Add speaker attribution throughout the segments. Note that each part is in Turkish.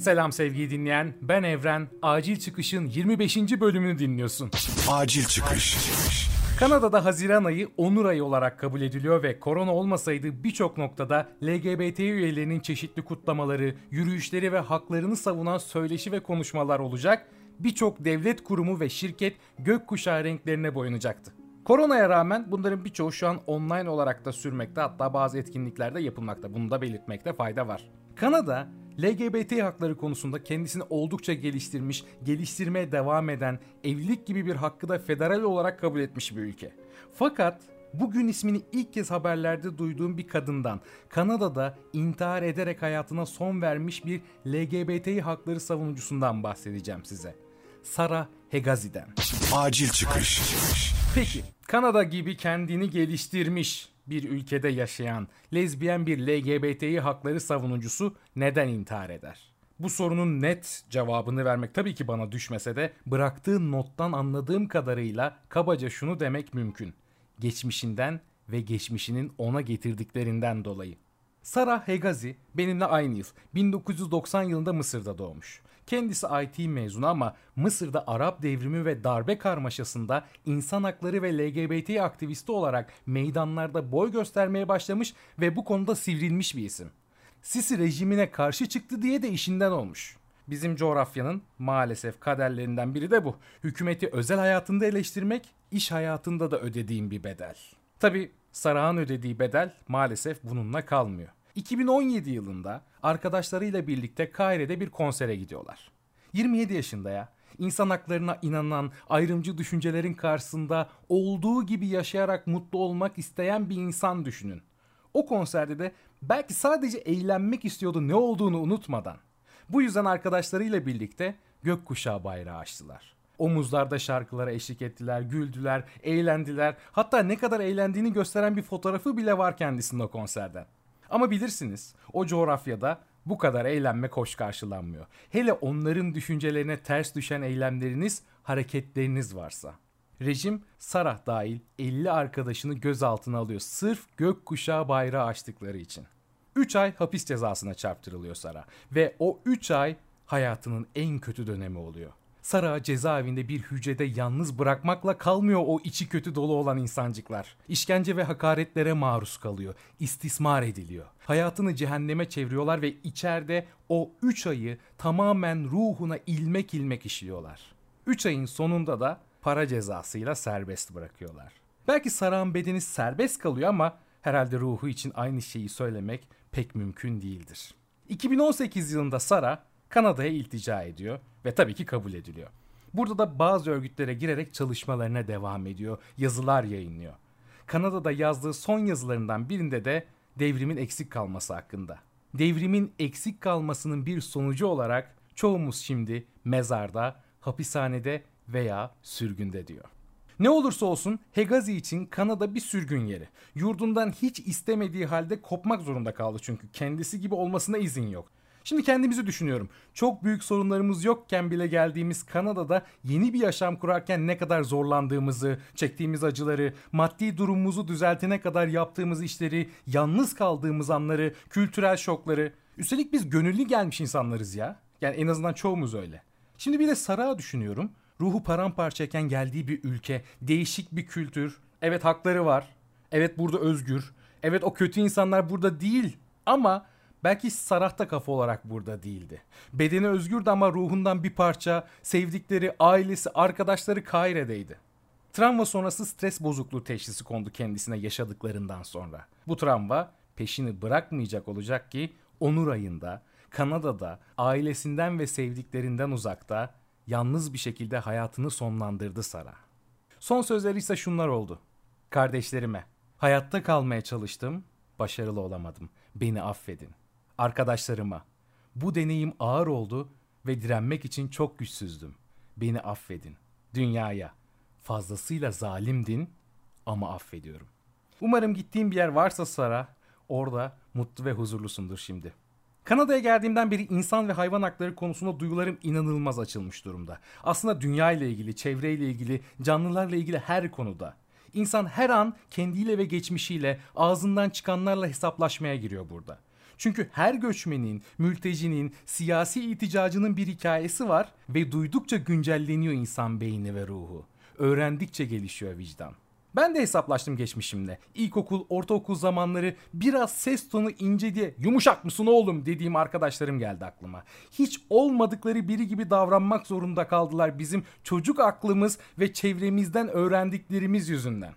Speaker 1: Selam sevgili dinleyen, ben Evren. Acil Çıkış'ın 25. bölümünü dinliyorsun.
Speaker 2: Acil Çıkış.
Speaker 1: Kanada'da Haziran ayı onur ayı olarak kabul ediliyor ve korona olmasaydı birçok noktada LGBT üyelerinin çeşitli kutlamaları, yürüyüşleri ve haklarını savunan söyleşi ve konuşmalar olacak. Birçok devlet kurumu ve şirket gökkuşağı renklerine boyanacaktı. Koronaya rağmen bunların birçoğu şu an online olarak da sürmekte hatta bazı etkinliklerde yapılmakta. Bunu da belirtmekte fayda var. Kanada LGBT hakları konusunda kendisini oldukça geliştirmiş, geliştirmeye devam eden, evlilik gibi bir hakkı da federal olarak kabul etmiş bir ülke. Fakat bugün ismini ilk kez haberlerde duyduğum bir kadından, Kanada'da intihar ederek hayatına son vermiş bir LGBT hakları savunucusundan bahsedeceğim size. Sarah Hegazi'den.
Speaker 2: Acil Çıkış.
Speaker 1: Peki, Kanada gibi kendini geliştirmiş bir ülkede yaşayan lezbiyen bir LGBTİ hakları savunucusu neden intihar eder? Bu sorunun net cevabını vermek tabii ki bana düşmese de bıraktığı nottan anladığım kadarıyla kabaca şunu demek mümkün. Geçmişinden ve geçmişinin ona getirdiklerinden dolayı. Sarah Hegazi benimle aynı yıl 1990 yılında Mısır'da doğmuş. Kendisi IT mezunu ama Mısır'da Arap devrimi ve darbe karmaşasında insan hakları ve LGBT aktivisti olarak meydanlarda boy göstermeye başlamış ve bu konuda sivrilmiş bir isim. Sisi rejimine karşı çıktı diye de işinden olmuş. Bizim coğrafyanın maalesef kaderlerinden biri de bu. Hükümeti özel hayatında eleştirmek, iş hayatında da ödediğim bir bedel. Tabi Sarah'ın ödediği bedel maalesef bununla kalmıyor. 2017 yılında arkadaşlarıyla birlikte Kaire'de bir konsere gidiyorlar. 27 yaşında ya. İnsan haklarına inanan, ayrımcı düşüncelerin karşısında olduğu gibi yaşayarak mutlu olmak isteyen bir insan düşünün. O konserde de belki sadece eğlenmek istiyordu ne olduğunu unutmadan. Bu yüzden arkadaşlarıyla birlikte gökkuşağı bayrağı açtılar. Omuzlarda şarkılara eşlik ettiler, güldüler, eğlendiler. Hatta ne kadar eğlendiğini gösteren bir fotoğrafı bile var kendisinin o konserden. Ama bilirsiniz o coğrafyada bu kadar eğlenme hoş karşılanmıyor. Hele onların düşüncelerine ters düşen eylemleriniz, hareketleriniz varsa. Rejim Sarah dahil 50 arkadaşını gözaltına alıyor sırf gökkuşağı bayrağı açtıkları için. 3 ay hapis cezasına çarptırılıyor Sarah ve o 3 ay hayatının en kötü dönemi oluyor. Sara cezaevinde bir hücrede yalnız bırakmakla kalmıyor o içi kötü dolu olan insancıklar. İşkence ve hakaretlere maruz kalıyor. istismar ediliyor. Hayatını cehenneme çeviriyorlar ve içeride o 3 ayı tamamen ruhuna ilmek ilmek işliyorlar. 3 ayın sonunda da para cezasıyla serbest bırakıyorlar. Belki Sara'nın bedeni serbest kalıyor ama herhalde ruhu için aynı şeyi söylemek pek mümkün değildir. 2018 yılında Sara Kanada'ya iltica ediyor ve tabii ki kabul ediliyor. Burada da bazı örgütlere girerek çalışmalarına devam ediyor, yazılar yayınlıyor. Kanada'da yazdığı son yazılarından birinde de devrimin eksik kalması hakkında. Devrimin eksik kalmasının bir sonucu olarak çoğumuz şimdi mezarda, hapishanede veya sürgünde diyor. Ne olursa olsun Hegazi için Kanada bir sürgün yeri. Yurdundan hiç istemediği halde kopmak zorunda kaldı çünkü kendisi gibi olmasına izin yok. Şimdi kendimizi düşünüyorum. Çok büyük sorunlarımız yokken bile geldiğimiz Kanada'da yeni bir yaşam kurarken ne kadar zorlandığımızı, çektiğimiz acıları, maddi durumumuzu düzeltene kadar yaptığımız işleri, yalnız kaldığımız anları, kültürel şokları. Üstelik biz gönüllü gelmiş insanlarız ya. Yani en azından çoğumuz öyle. Şimdi bir de Sarağı düşünüyorum. Ruhu paramparçayken geldiği bir ülke, değişik bir kültür. Evet hakları var. Evet burada özgür. Evet o kötü insanlar burada değil. Ama Belki Sarah da kafa olarak burada değildi. Bedeni özgürdü ama ruhundan bir parça, sevdikleri, ailesi, arkadaşları Kaire'deydi. Travma sonrası stres bozukluğu teşhisi kondu kendisine yaşadıklarından sonra. Bu travma peşini bırakmayacak olacak ki Onur ayında Kanada'da ailesinden ve sevdiklerinden uzakta yalnız bir şekilde hayatını sonlandırdı Sara. Son sözleri ise şunlar oldu. Kardeşlerime, hayatta kalmaya çalıştım, başarılı olamadım. Beni affedin arkadaşlarıma. Bu deneyim ağır oldu ve direnmek için çok güçsüzdüm. Beni affedin. Dünyaya. Fazlasıyla zalimdin ama affediyorum. Umarım gittiğim bir yer varsa Sara, orada mutlu ve huzurlusundur şimdi. Kanada'ya geldiğimden beri insan ve hayvan hakları konusunda duygularım inanılmaz açılmış durumda. Aslında dünya ile ilgili, çevreyle ilgili, canlılarla ilgili her konuda. İnsan her an kendiyle ve geçmişiyle, ağzından çıkanlarla hesaplaşmaya giriyor burada. Çünkü her göçmenin, mültecinin, siyasi iticacının bir hikayesi var ve duydukça güncelleniyor insan beyni ve ruhu. Öğrendikçe gelişiyor vicdan. Ben de hesaplaştım geçmişimle. İlkokul, ortaokul zamanları biraz ses tonu ince diye yumuşak mısın oğlum dediğim arkadaşlarım geldi aklıma. Hiç olmadıkları biri gibi davranmak zorunda kaldılar bizim çocuk aklımız ve çevremizden öğrendiklerimiz yüzünden.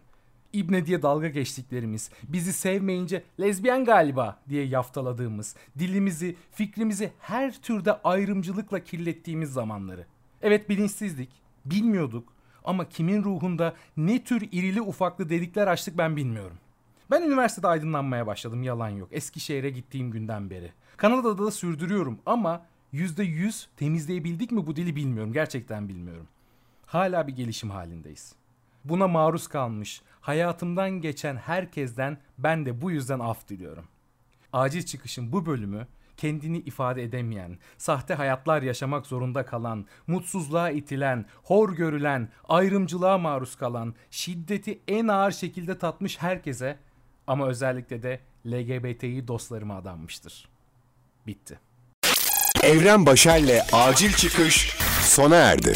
Speaker 1: İbne diye dalga geçtiklerimiz, bizi sevmeyince lezbiyen galiba diye yaftaladığımız, dilimizi, fikrimizi her türde ayrımcılıkla kirlettiğimiz zamanları. Evet bilinçsizdik, bilmiyorduk ama kimin ruhunda ne tür irili ufaklı delikler açtık ben bilmiyorum. Ben üniversitede aydınlanmaya başladım yalan yok. Eskişehir'e gittiğim günden beri. Kanada'da da sürdürüyorum ama %100 temizleyebildik mi bu dili bilmiyorum. Gerçekten bilmiyorum. Hala bir gelişim halindeyiz. Buna maruz kalmış, hayatımdan geçen herkesten ben de bu yüzden af diliyorum. Acil çıkışın bu bölümü kendini ifade edemeyen, sahte hayatlar yaşamak zorunda kalan, mutsuzluğa itilen, hor görülen, ayrımcılığa maruz kalan, şiddeti en ağır şekilde tatmış herkese ama özellikle de LGBTİ dostlarıma adanmıştır. Bitti.
Speaker 2: Evren Başer'le Acil Çıkış sona erdi.